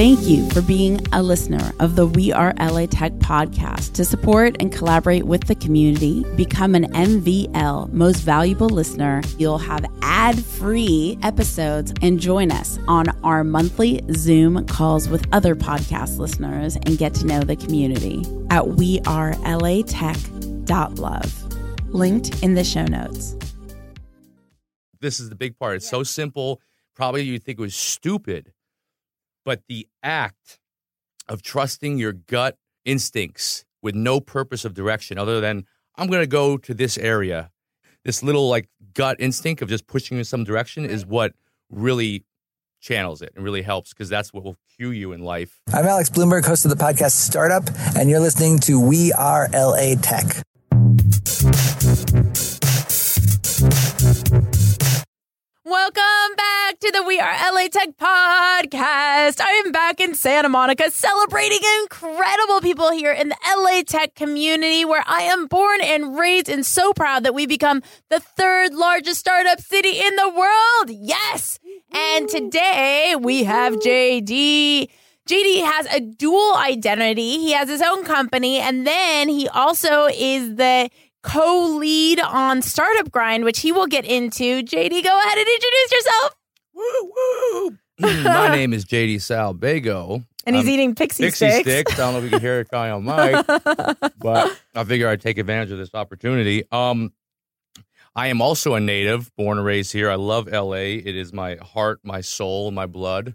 Thank you for being a listener of the We Are LA Tech podcast. To support and collaborate with the community, become an MVL Most Valuable Listener. You'll have ad free episodes and join us on our monthly Zoom calls with other podcast listeners and get to know the community at wearelatech.love. Linked in the show notes. This is the big part. It's so simple. Probably you think it was stupid, but the act of trusting your gut instincts with no purpose of direction other than I'm going to go to this area. This little like gut instinct of just pushing in some direction is what really channels it and really helps because that's what will cue you in life. I'm Alex Blumberg, host of the podcast Startup, and you're listening to We Are LA Tech. Welcome back to the We Are LA Tech podcast. I am back in Santa Monica celebrating incredible people here in the LA Tech community where I am born and raised and so proud that we become the third largest startup city in the world. Yes. And today we have JD. JD has a dual identity. He has his own company and then he also is the co-lead on Startup Grind, which he will get into. JD, go ahead and introduce yourself. Woo woo. My name is JD Salbego. And he's I'm eating pixie, Pixie sticks. sticks. I don't know if you can hear it coming on mic, but I figure I'd take advantage of this opportunity. Um, I am also a native, born and raised here. I love LA. It is my heart, my soul, my blood.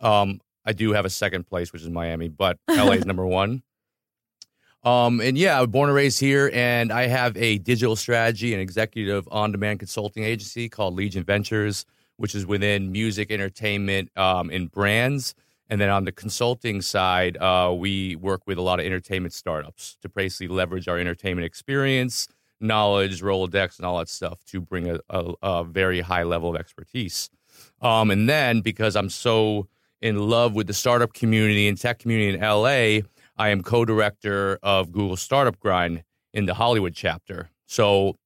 Um, I do have a second place, which is Miami, but LA is number one. Um, and yeah, I was born and raised here, and I have a digital strategy and executive on demand consulting agency called Legion Ventures, which is within music, entertainment, um, and brands. And then on the consulting side, uh, we work with a lot of entertainment startups to basically leverage our entertainment experience, knowledge, Rolodex, and all that stuff to bring a, a, a very high level of expertise. Um, and then because I'm so in love with the startup community and tech community in LA, I am co-director of Google Startup Grind in the Hollywood chapter. So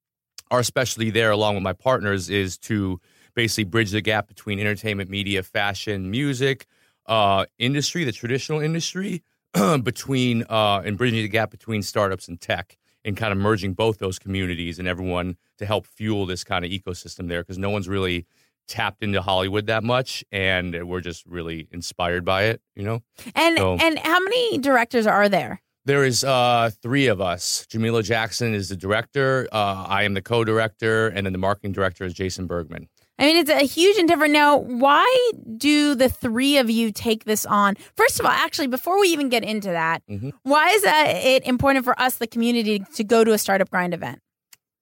our specialty there, along with my partners, is to basically bridge the gap between entertainment, media, fashion, music, uh, industry, the traditional industry, between uh, and bridging the gap between startups and tech, and kind of merging both those communities and everyone to help fuel this kind of ecosystem there because no one's really tapped into Hollywood that much, and we're just really inspired by it. You know. And So- and how many directors are there? There is uh, three of us. Jameela Jackson is the director. Uh, I am the co-director, and then the marketing director is Jason Bergman. I mean, it's a huge endeavor. Now, why do the three of you take this on? First of all, actually, before we even get into that, Mhm. why is that it important for us, the community, to go to a startup grind event?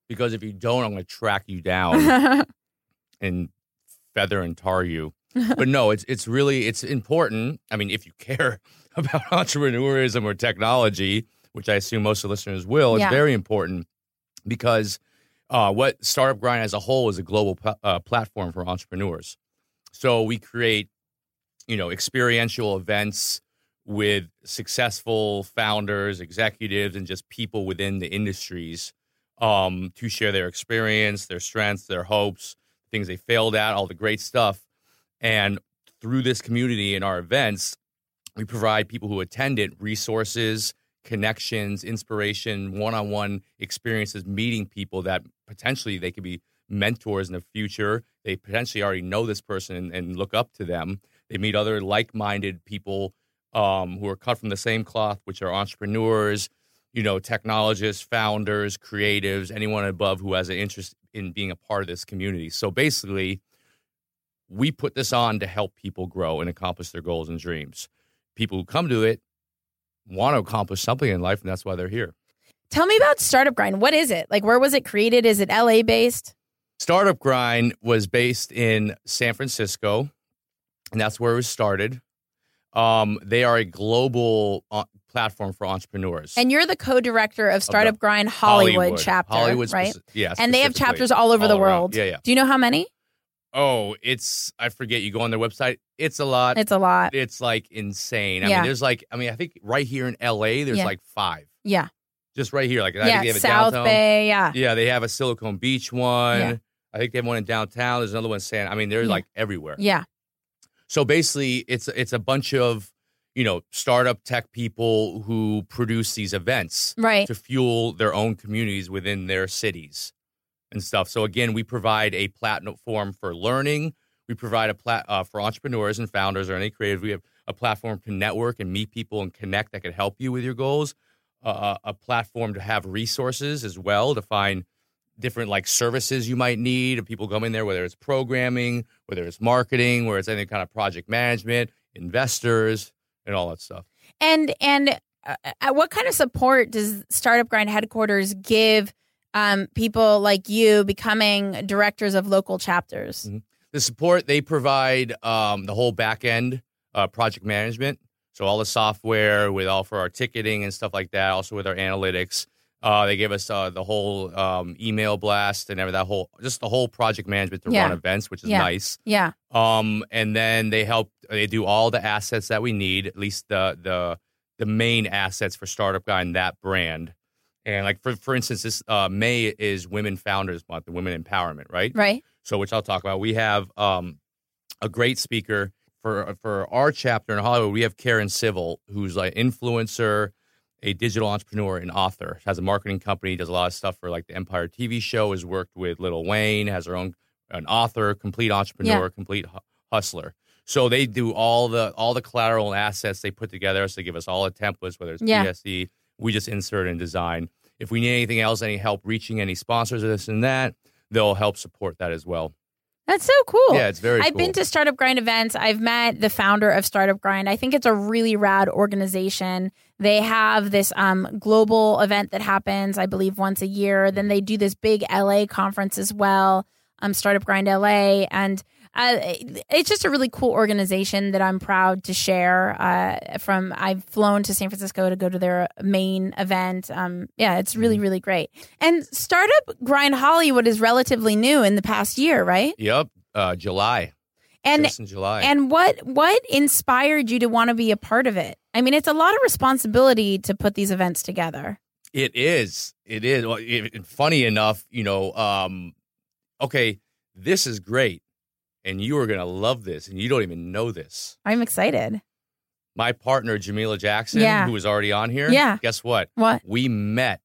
Because if you don't, I'm going to track you down and feather and tar you. But no, it's it's really it's important. I mean, if you care about entrepreneurism or technology, which I assume most of the listeners will, it's very important because uh, what Startup Grind as a whole is a global pla- uh, platform for entrepreneurs. So we create, you know, experiential events with successful founders, executives, and just people within the industries um, to share their experience, their strengths, their hopes, things they failed at, all the great stuff. And through this community and our events, we provide people who attend it resources, connections, inspiration, one on one experiences, meeting people that potentially they could be mentors in the future. They potentially already know this person and, and look up to them. They meet other like minded people um, who are cut from the same cloth, which are entrepreneurs, you know, technologists, founders, creatives, anyone above who has an interest in being a part of this community. So basically, we put this on to help people grow and accomplish their goals and dreams. People who come to it want to accomplish something in life, and that's why they're here. Tell me about Startup Grind. What is it? Like, where was it created? Is it LA based? Startup Grind was based in San Francisco, and that's where it was started. Um, they are a global uh, platform for entrepreneurs. And you're the co director of Startup Grind Hollywood, chapter, Hollywood right? yeah, and they have chapters all over the All around. world. Yeah, yeah. Do you know how many? Oh, it's I forget. You go on their website. It's a lot. It's a lot. It's like insane. I Yeah. mean, there's like I mean, I think right here in LA, there's Yeah. like five. Yeah. Just right here. Like I think Yeah. they have a South downtown. Bay. Yeah. Yeah, they have a Silicon Beach one. Yeah. I think they have one in downtown. There's another one in San. I mean, they're like everywhere. Yeah. So basically, it's it's a bunch of you know, startup tech people who produce these events Right. to fuel their own communities within their cities and stuff. So again, we provide a platform for learning. We provide a plat uh, for entrepreneurs and founders or any creative. We have a platform to network and meet people and connect that could help you with your goals. Uh, a platform to have resources as well to find different like services you might need people coming there, whether it's programming, whether it's marketing, whether it's any kind of project management, investors, and all that stuff. And and uh, uh, what kind of support does Startup Grind headquarters give um, people like you becoming directors of local chapters? Mhm. the support they provide um, the whole back end uh, project management so all the software with all for our ticketing and stuff like that also with our analytics uh, they give us uh, the whole um, email blast and that whole just the whole project management to Yeah. run events which is Yeah. nice Yeah. um, and then they help they do all the assets that we need at least the the the main assets for startup guy and that brand and like for for instance this uh, may is women founders month the women empowerment right Right. so which I'll talk about. We have um, a great speaker for for our chapter in Hollywood. We have Karen Civil, who's like influencer, a digital entrepreneur, and author. Has a marketing company, does a lot of stuff for like the Empire TV show. Has worked with Lil Wayne. Has her own an author, complete entrepreneur, complete hu- hustler. So they do all the all the collateral and assets they put together. So they give us all the templates, whether it's Yeah. PSD. We just insert and design. If we need anything else, any help reaching any sponsors or this and that, they'll help support that as well. That's so cool. Yeah, it's very I've cool. been to Startup Grind events. I've met the founder of Startup Grind. I think it's a really rad organization. They have this um, global event that happens, I believe, once a year. Then they do this big LA conference as well, um, Startup Grind LA. And uh, it's just a really cool organization that I'm proud to share. Uh, from I've flown to San Francisco to go to their main event. Um, yeah, it's really Mm-hmm. really great. And Startup Grind Hollywood is relatively new in the past year, right? Yep, uh, July. And just in July. and what what inspired you to want to be a part of it? I mean, it's a lot of responsibility to put these events together. it is. It is. Well, it, it- funny enough, you know. Um, okay, this is great, and you are gonna love this, and you don't even know this. I'm excited. My partner Jameela Jackson, Yeah. who was already on here. Yeah. Guess what? What? We met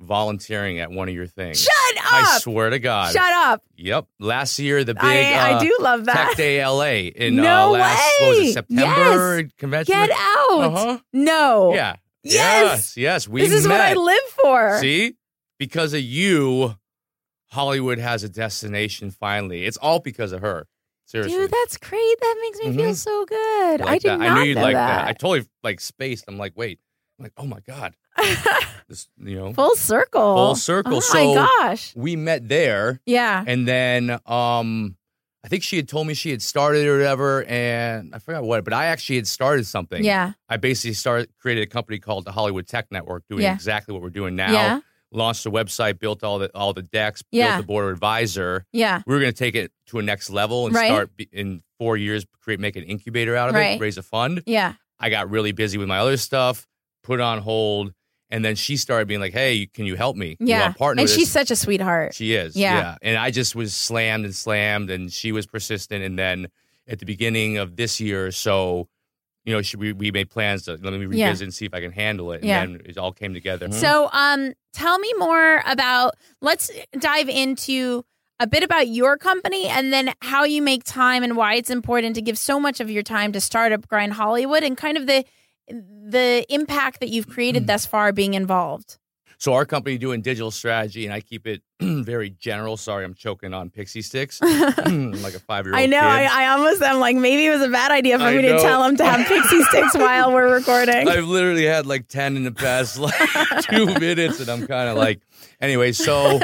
volunteering at one of your things. Shut up! I swear to God. Shut up! Yep. Last year, the big I, uh, I do love that. Tech Day LA in No uh, last what was way! it, September convention. Get out! Uh-huh. No. Yeah. Yes! Yes. Yes. We this is what I live for. See, because of you, Hollywood has a destination. Finally, it's all because of her. Seriously, Dude, that's great. That makes me feel Mhm. so good. Like I did that. not I knew you'd know like that. I totally like spaced. I'm like, wait. I'm like, oh my god, this. You know, Full circle. Full circle. Oh So- my gosh. we met there, Yeah. and then um, I think she had told me she had started or whatever, and I forgot what, but I actually had started something. Yeah. I basically started created a company called the Hollywood Tech Network, doing Yeah. exactly what we're doing now. Yeah. Launched a website, built all the all the decks, Yeah. built the board of advisor. Yeah. We were going to take it to a next level and Right. start in four years, create make an incubator out of Right. it, raise a fund. Yeah. I got really busy with my other stuff, put on hold, and then she started being like, "Hey, can you help me? You Yeah. want partner And she's this?" such a sweetheart. She is. Yeah. Yeah. And I just was slammed and slammed, and she was persistent. And then at the beginning of this year or so, you know, she, we, we made plans to let me revisit Yeah. and see if I can handle it. And Yeah. then it all came together. So, um, tell me more about. Let's dive into a bit about your company and then how you make time and why it's important to give so much of your time to Startup Grind Hollywood and kind of the the impact that you've Mm. created thus far being involved. So our company doing digital strategy, and I keep it very general. Sorry, I'm choking on pixie sticks like a five year old. I know. I, I almost am like maybe it was a bad idea for I me to tell him to have pixie sticks while we're recording. I've literally had like 10 in the past like two minutes, and I'm kind of like, anyway, so,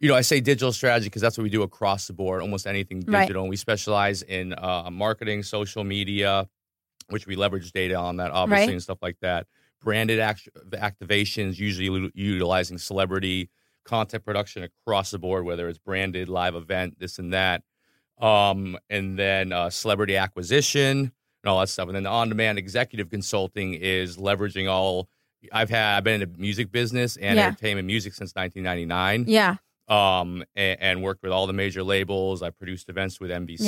you know, I say digital strategy because that's what we do across the board, almost anything Right. digital. And we specialize in uh, marketing, social media, which we leverage data on that, obviously, Right. and stuff like that. Branded act- activations, usually utilizing celebrity content production across the board, whether it's branded, live event, this and that. Um, and then uh, celebrity acquisition and all that stuff. And then the on-demand executive consulting is leveraging all. I've had I've been in the music business and Yeah. entertainment music since 1999. yeah. Um, and, and worked with all the major labels. I produced events with NBC.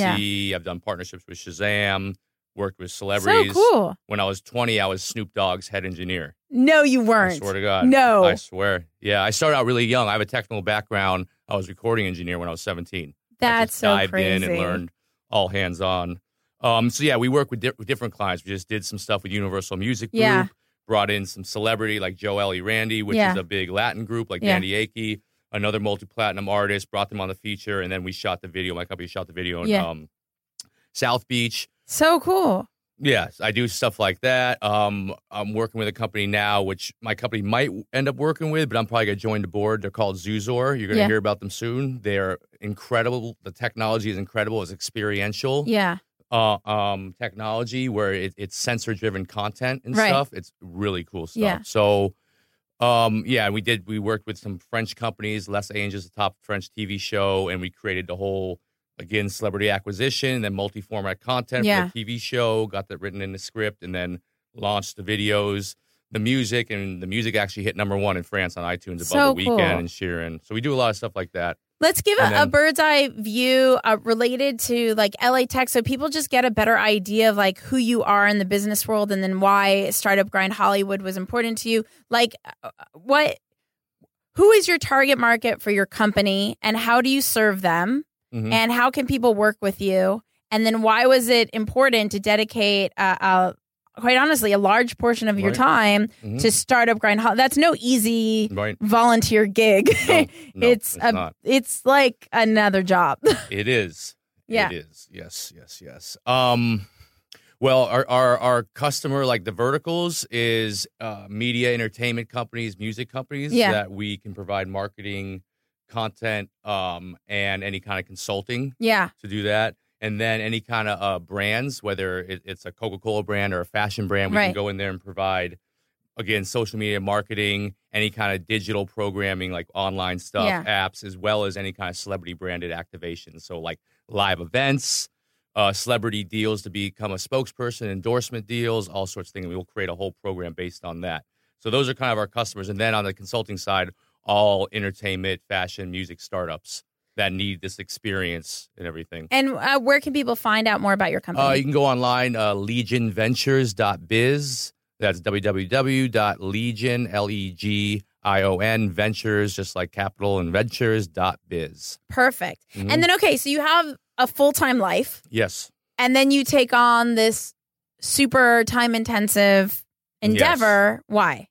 Yeah. I've done partnerships with Shazam, worked with celebrities. So cool. When I was 20, I was Snoop Dogg's head engineer. No, you weren't. I swear to God. No. I swear. Yeah, I started out really young. I have a technical background. I was recording engineer when I was 17. I That's so dived crazy. in and learned all hands on. Um, so yeah, we work with, di- with different clients. We just did some stuff with Universal Music Group. Yeah. Brought in some celebrity like Joel E. Randy, which Yeah. is a big Latin group like Yeah. Daddy Yankee, another multi-platinum artist. Brought them on the feature, and then we shot the video. My company shot the video in Yeah. um, South Beach. So cool. Yes, I do stuff like that. Um, I'm working with a company now, which my company might end up working with, but I'm probably going to join the board. They're called Zuzor. You're going to Yeah. hear about them soon. They're incredible. The technology is incredible. It's experiential Yeah. uh, um, technology where it, it's sensor driven content and Right. stuff. It's really cool stuff. Yeah. So, um, yeah, we did. We worked with some French companies. Les Angeles, the top French TV show, and we created the whole again celebrity acquisition, then multi format content Yeah. for the TV show. Got that written in the script, and then launched the videos. The music and the music actually hit number one in France on iTunes above So the Weeknd cool. and Sheeran. So we do a lot of stuff like that. Let's give a, And a bird's eye view uh, related to like LA Tech so people just get a better idea of like who you are in the business world and then why Startup Grind Hollywood was important to you. Like, uh, what, who is your target market for your company and how do you serve them? Mhm. And how can people work with you? And then why was it important to dedicate, uh, uh, quite honestly, a large portion of your Right. time Mhm. to Startup Grind? That's no easy Right? volunteer gig. No, no, it's it's a, not. it's like another job. It is. Yeah. It is. Yes, yes, yes. Um well, our our our customer like the verticals is uh media entertainment companies, music companies Yeah. that we can provide marketing, content um and any kind of consulting yeah. to do that. And then any kind of uh, brands, whether it, it's a Coca Cola brand or a fashion brand, we Right. can go in there and provide, again, social media marketing, any kind of digital programming like online stuff, Yeah. apps, as well as any kind of celebrity branded activation. So, like live events, uh, celebrity deals to become a spokesperson, endorsement deals, all sorts of things. We will create a whole program based on that. So, those are kind of our customers. And then on the consulting side, all entertainment, fashion, music startups that need this experience and everything. And uh, where can people find out more about your company? Uh, you can go online, uh, legionventures.biz. That's www.legion, L E G I O N, ventures, just like capital and ventures.biz. Perfect. Mhm. And then, okay, so you have a full time life, Yes. and then you take on this super time intensive endeavor. Why?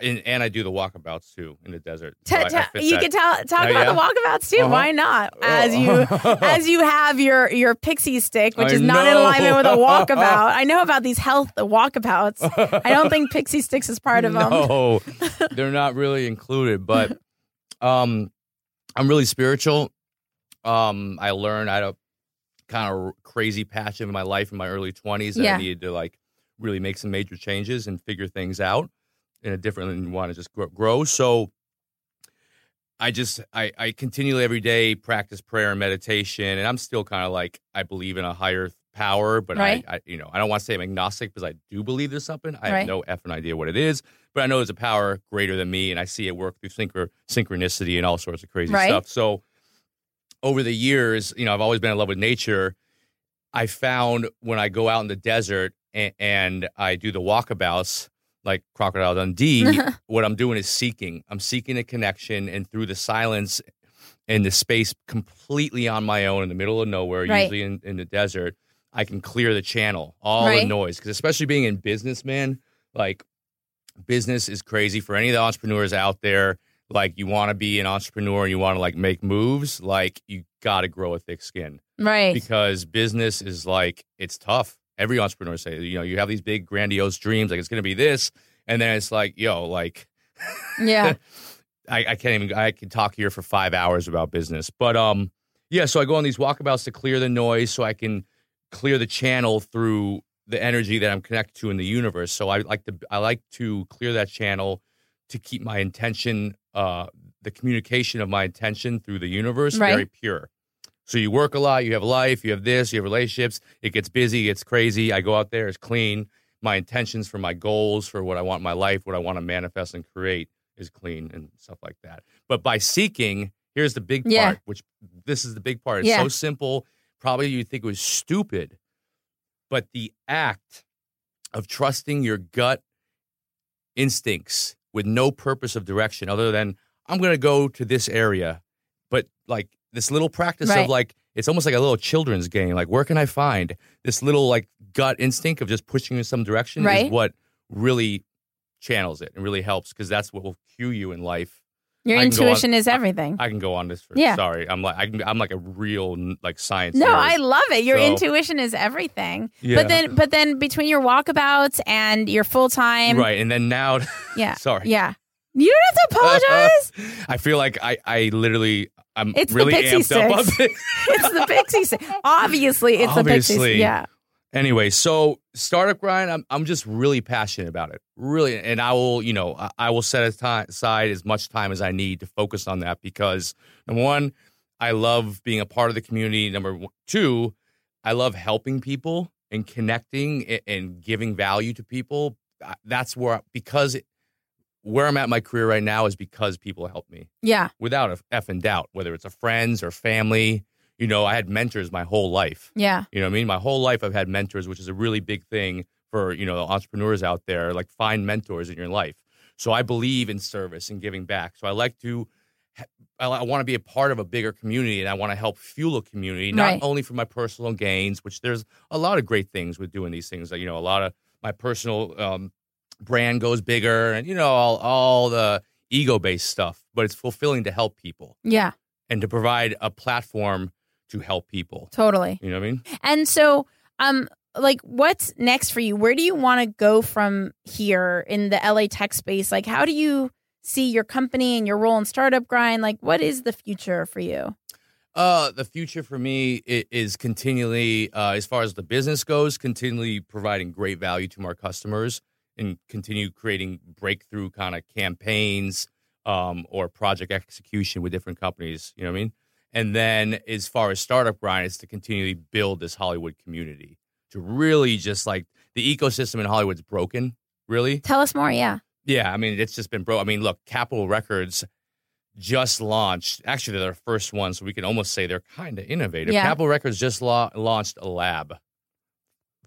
And, and I do the walkabouts too in the desert. Ta- So I- I you that. can tell, talk Oh, about yeah? the walkabouts too. Uh-huh. Why not? As you as you have your your pixie stick, which I is not in alignment with a walkabout. I know about these health walkabouts. I don't think pixie sticks is part of them. no, they're not really included. But um, I'm really spiritual. Um, I learned I had a kind of crazy passion in my life in my early 20s that Yeah. I needed to like really make some major changes and figure things out in a different and want to just grow, grow. So I just I, I continually every day practice prayer and meditation, and I'm still kind of like I believe in a higher power, but Right. I, I you know I don't want to say I'm agnostic because I do believe there's something. I Right. have no effing idea what it is, but I know there's a power greater than me, and I see it work through synchro- synchronicity and all sorts of crazy Right. stuff. So over the years, you know, I've always been in love with nature. I found when I go out in the desert and, and I do the walkabouts, like Crocodile Dundee, what I'm doing is seeking. I'm seeking a connection, and through the silence and the space completely on my own in the middle of nowhere, Right. usually in, in the desert, I can clear the channel, all the noise. Because especially being in business, man, like business is crazy for any of the entrepreneurs out there. Like you want to be an entrepreneur and you want to like make moves, like you got to grow a thick skin Right. because business is like it's tough. Every entrepreneur say, you know, you have these big grandiose dreams, like it's going to be this, and then it's like, yo, like Yeah. I, I can't even. I can talk here for five hours about business, but um, yeah. So I go on these walkabouts to clear the noise, so I can clear the channel through the energy that I'm connected to in the universe. So I like to I like to clear that channel to keep my intention, uh, the communication of my intention through the universe Right. very pure. So you work a lot, you have life, you have this, you have relationships. It gets busy, it's crazy. I go out there, it's clean. My intentions for my goals, for what I want in my life, what I want to manifest and create is clean and stuff like that. But by seeking, here's the big Yeah. part, which this is the big part. It's Yeah. so simple. Probably you think it was stupid, but the act of trusting your gut instincts with no purpose of direction other than I'm going to go to this area, but like this little practice Right. of like it's almost like a little children's game. Like where can I find this little like gut instinct of just pushing in some direction Right. is what really channels it and really helps because that's what will cue you in life. Your I can on- intuition is everything. I can go on this for Yeah. sorry. I'm like I can, I'm like a real like science. no, nerd. I love it. Your So- intuition is everything. Yeah. But then, but then between your walkabouts and your full time, right, and then now, Yeah, sorry. yeah. You don't have to apologize. I feel like I, I literally, I'm It's the really pixie amped up on it. it's the pixie. stick. Obviously, it's the pixie. Obviously. Yeah. anyway, so startup grind, I'm, I'm just really passionate about it. Really. And I will, you know, I, I will set aside as much time as I need to focus on that because number one, I love being a part of the community. Number two, I love helping people and connecting a- and giving value to people. That's where, because where I'm at in my career right now is because people help me. Yeah. without a effing doubt, whether it's a friends or family. You know, I had mentors my whole life. Yeah. You know what I mean? My whole life I've had mentors, which is a really big thing for, you know, entrepreneurs out there. Like find mentors in your life. So I believe in service and giving back. So I like to I, I want to be a part of a bigger community and I want to help fuel a community, not Right. only for my personal gains, which there's a lot of great things with doing these things. Like, you know, a lot of my personal um, brand goes bigger and, you know, all, all the ego based stuff, but it's fulfilling to help people Yeah. and to provide a platform to help people. Totally. You know what I mean? And so, um, like, what's next for you? Where do you want to go from here in the LA tech space? Like, how do you see your company and your role in startup grind? Like, what is the future for you? Uh, the future for me is continually, uh, as far as the business goes, continually providing great value to our customers and continue creating breakthrough kind of campaigns um, or project execution with different companies. You know what I mean? And then as far as startup grind, is to continually build this Hollywood community to really just like the ecosystem in Hollywood's broken. Really, Tell us more. Yeah. yeah, I mean, it's just been broke. I mean, look, Capitol Records just launched. Actually, they're their first one, so we can almost say they're kind of innovative. Yeah. Capitol Records just la- launched a lab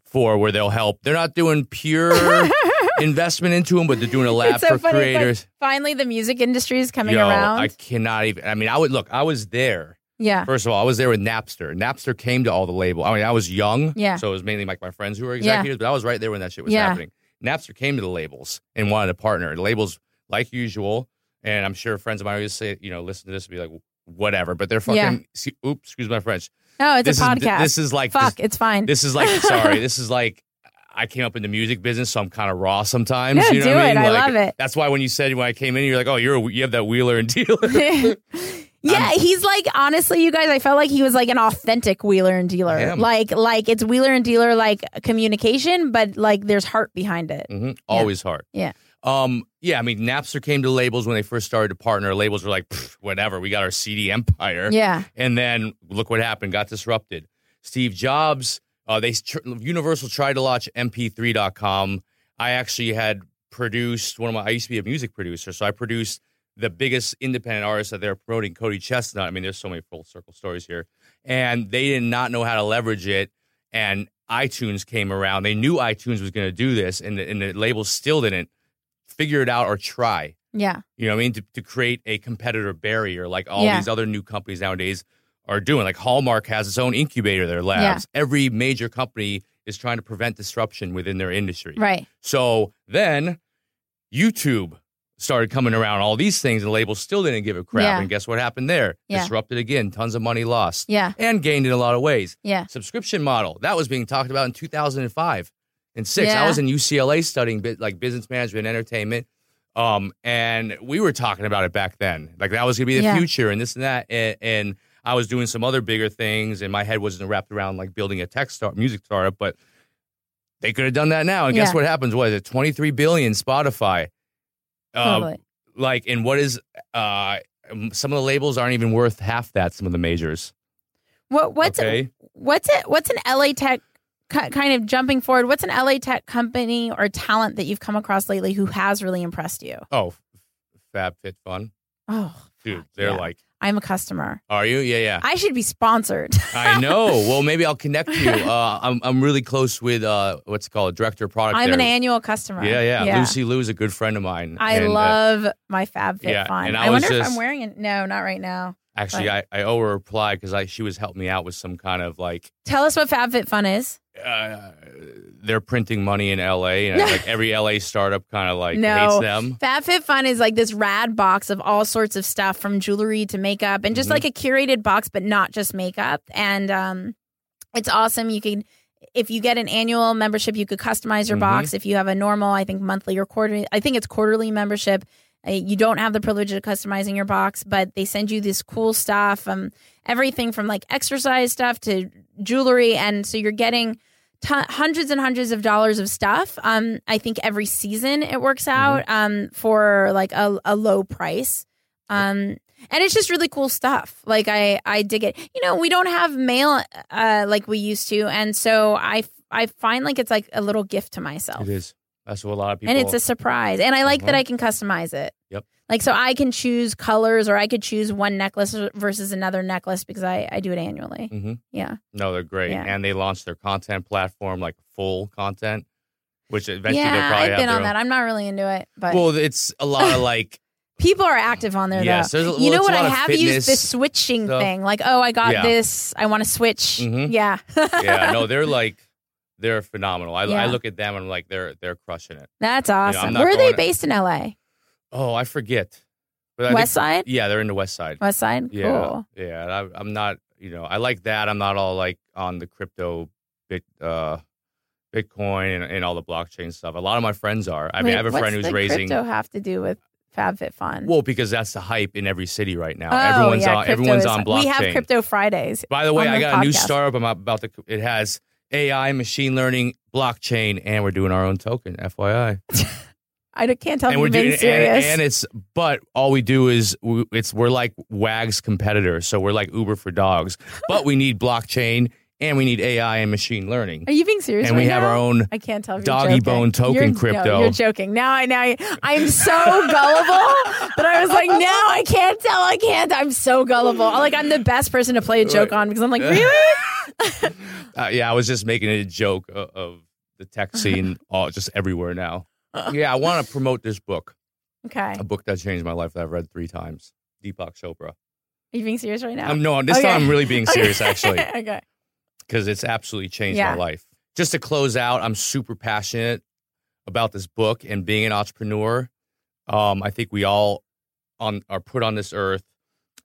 for where they'll help. They're not doing pure investment into them, but they're doing a lab so for funny. creators. finally, the music industry is coming Yo, around. I cannot even. I mean, I would look. I was there. yeah. First of all, I was there with Napster. Napster came to all the label. I mean, I was young, Yeah. so it was mainly like my friends who were Yeah. executives, but I was right there when that shit was Yeah. happening. Napster came to the labels and wanted a partner. The labels, like usual, and I'm sure friends of mine always say, you know, listen to this and be like, whatever. But they're fucking. Yeah. See, oops, excuse my French. No, it's this a is podcast. this is like Fuck, this, it's fine. this is like sorry. This is like. I came up in the music business, so I'm kind of raw sometimes. No, you know do what I it. mean? I Like, love it. That's why when you said when I came in, you're like, oh, you're a, you have that wheeler and dealer. yeah, he's like honestly, you guys. I felt like he was like an authentic wheeler and dealer. Like, like it's wheeler and dealer like communication, but like there's heart behind it. hmm Always heart. Yeah. Um. Yeah. I mean, Napster came to labels when they first started to partner. Labels were like, whatever. We got our CD empire. Yeah, And then look what happened. Got disrupted. Steve Jobs. Uh, they tr- Universal tried to launch MP3.com. I actually had produced one of my. I used to be a music producer, so I produced the biggest independent artist that they're promoting, Cody Chesnutt. I mean, there's so many full circle stories here, and they did not know how to leverage it. And iTunes came around. They knew iTunes was going to do this, and the, and the labels still didn't figure it out or try. yeah, You know what I mean? To, to create a competitor barrier like all Yeah. these other new companies nowadays are doing. Like Hallmark has its own incubator, their labs. Every major company is trying to prevent disruption within their industry. right. So then YouTube started coming around, all these things, and the labels still didn't give a crap. Yeah. And guess what happened there? Yeah. Disrupted again, tons of money lost. Yeah, And gained in a lot of ways. yeah, Subscription model, that was being talked about in 2005 and six. Yeah. I was in UCLA studying like business management, and entertainment. Um, and we were talking about it back then. Like that was gonna be the Yeah. future and this and that. And, and I was doing some other bigger things, and my head wasn't wrapped around like building a tech start music startup, but they could have done that now. And guess what happens? What is it? 23 billion Spotify. Uh, like, and what is uh um, some of the labels aren't even worth half that, some of the majors. What what's okay. what's it? What's an LA tech kind of jumping forward? What's an LA tech company or talent that you've come across lately who has really impressed you? Oh, FabFitFun. Oh, Dude, they're yeah. like I'm a customer. Are you? Yeah, yeah. I should be sponsored. I know. Well, maybe I'll connect you. Uh, I'm I'm really close with uh, what's it called director of product. I'm there. an annual customer. Yeah, yeah, Lucy Lou is a good friend of mine. I and, uh, love my FabFitFun. yeah. I I, wonder if I'm wearing it. No, not right now. Actually, I, I owe her a reply because I she was helping me out with some kind of like Tell us what FabFitFun is. uh, they're printing money in LA and like every LA startup kind of like hates them. FabFitFun is like this rad box of all sorts of stuff from jewelry to makeup and just Mhm. like a curated box, but not just makeup. And um, it's awesome. You can, if you get an annual membership, you could customize your Mhm. box. If you have a normal, I think monthly or quarterly, I think it's quarterly membership. Uh, You don't have the privilege of customizing your box, but they send you this cool stuff, um, everything from like exercise stuff to jewelry, and so you're getting ton hundreds and hundreds of dollars of stuff. Um, I think every season it works out um, for like a, a low price. Um, and it's just really cool stuff. Like I, I dig it. You know, we don't have mail uh, like we used to, and so I, I find like it's like a little gift to myself, It is. That's what a lot of people. and it's a surprise. And I like that Uh-huh. I can customize it. Yep. Like so, I can choose colors, or I could choose one necklace versus another necklace because I, I do it annually. hmm Yeah. No, they're great, Yeah. and they launched their content platform like full content, which eventually they'll yeah, probably I've been on that. I'm not really into it, but Well, it's a lot of like people are active on there Yes, though. a- you know what? I have used this switching stuff. thing. Like, oh, I got Yeah. this. I want to switch. Mhm. Yeah. yeah, no, they're like they're phenomenal. I, Yeah. I look at them and I'm like they're they're crushing it. That's awesome. Where are they based in LA? Oh, I forget. But I West think- Side? Yeah, they're in the West Side. West Side? Yeah, Cool. yeah. I, I'm not, you know, I like that. I'm not all like on the crypto, bit, uh, Bitcoin and, and all the blockchain stuff. A lot of my friends are. I mean, Wait, I have a friend who's raising. crypto have to do with FabFitFun? Well, because that's the hype in every city right now. oh, everyone's yeah, on. Everyone's is- on blockchain. We have Crypto Fridays. By the way, I got a new startup. I'm about to. It has AI, machine learning, blockchain, and we're doing our own token. FYI. I can't tell if and you're we're being doing, and, and it's but all we do is we, it's we're like Wag's competitors, so we're like Uber for dogs. But we need blockchain and we need AI and machine learning, are you being serious? and we have now? our own. I can't tell if doggy joking. bone token You're- crypto. No, you're joking. Now I now I, I'm so gullible that I was like, now I can't tell. I can't. I'm so gullible. Like I'm the best person to play a joke on because I'm like, really? Uh, yeah, I was just making a joke of, of the tech scene, all just everywhere now. Yeah, I want to promote this book, Okay. a book that changed my life that I've read three times. Deepak Chopra. Are you being serious right now? Um, no, this Okay. time I'm really being serious, actually. okay. Because it's absolutely changed Yeah. my life. Just to close out, I'm super passionate about this book and being an entrepreneur. Um, I think we all on are put on this earth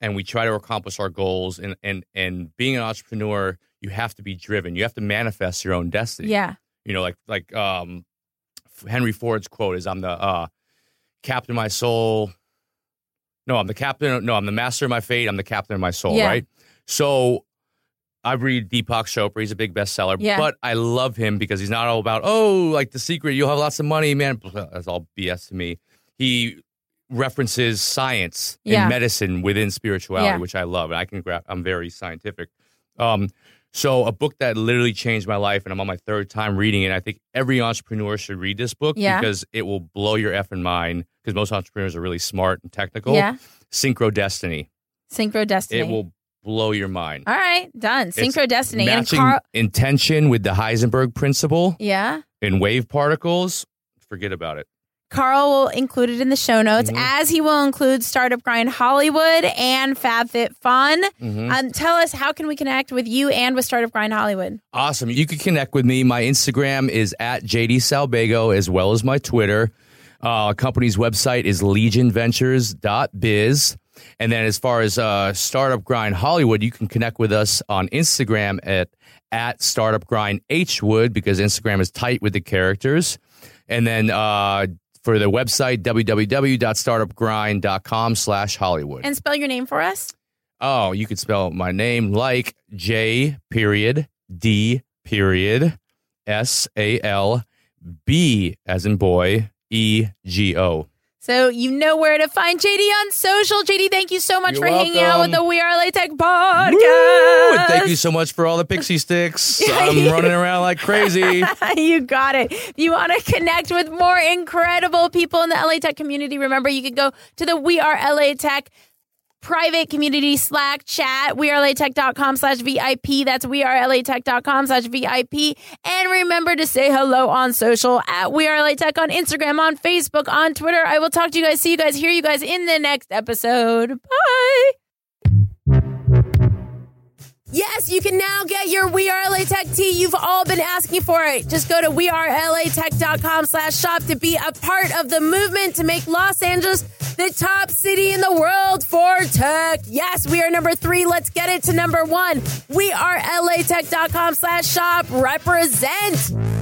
and we try to accomplish our goals and and and being an entrepreneur, you have to be driven. You have to manifest your own destiny. Yeah. You know, like like um Henry Ford's quote is I'm the uh captain of my soul. No, I'm the captain. No, I'm the master of my fate. I'm the captain of my soul, Yeah. right? So I read Deepak Chopra. He's a big bestseller, Yeah. but I love him because he's not all about, oh, like the secret, you'll have lots of money, man. That's all BS to me. He references science Yeah. and medicine within spirituality, Yeah. which I love. And I can grab, I'm very scientific. Um, so a book that literally changed my life, and I'm on my third time reading it. I think every entrepreneur should read this book Yeah. because it will blow your effing mind. Because most entrepreneurs are really smart and technical. Yeah. Synchrodestiny. Synchro Destiny. It will blow your mind. All right. Done. Synchrodestiny. And Carl. intention with the Heisenberg principle Yeah. in wave particles. Forget about it. Carl will include it in the show notes, Mhm. as he will include Startup Grind Hollywood and FabFitFun. Mhm. Um, tell us how can we connect with you and with Startup Grind Hollywood? Awesome. You can connect with me. My Instagram is at JD Salbego as well as my Twitter. Uh, company's website is legionventures.biz. And then as far as uh, Startup Grind Hollywood, you can connect with us on Instagram at, at Startup Grind Hwood because Instagram is tight with the characters. And then uh, for the website, www.startupgrind.com slash Hollywood. And spell your name for us. Oh, you could spell my name like J period D period S A L B as in boy E G O. So you know where to find JD on social. JD, thank you so much You're for hanging out with the We Are LA Tech podcast. Woo! Thank you so much for all the pixie sticks. I'm running around like crazy. you got it. If you want to connect with more incredible people in the LA Tech community, remember you can go to the We Are LA Tech private community Slack chat, wearelatech.com slash VIP. That's wearelatech.com slash VIP. And remember to say hello on social at We Are LA Tech on Instagram, on Facebook, on Twitter. I will talk to you guys, see you guys, hear you guys in the next episode. Bye. Yes, you can now get your We Are LA Tech tee. You've all been asking for it. Just go to wearelatech.com slash shop to be a part of the movement to make Los Angeles the top city in the world for tech. Yes, we are number three. Let's get it to number one. We are latech.com slash shop. Represent.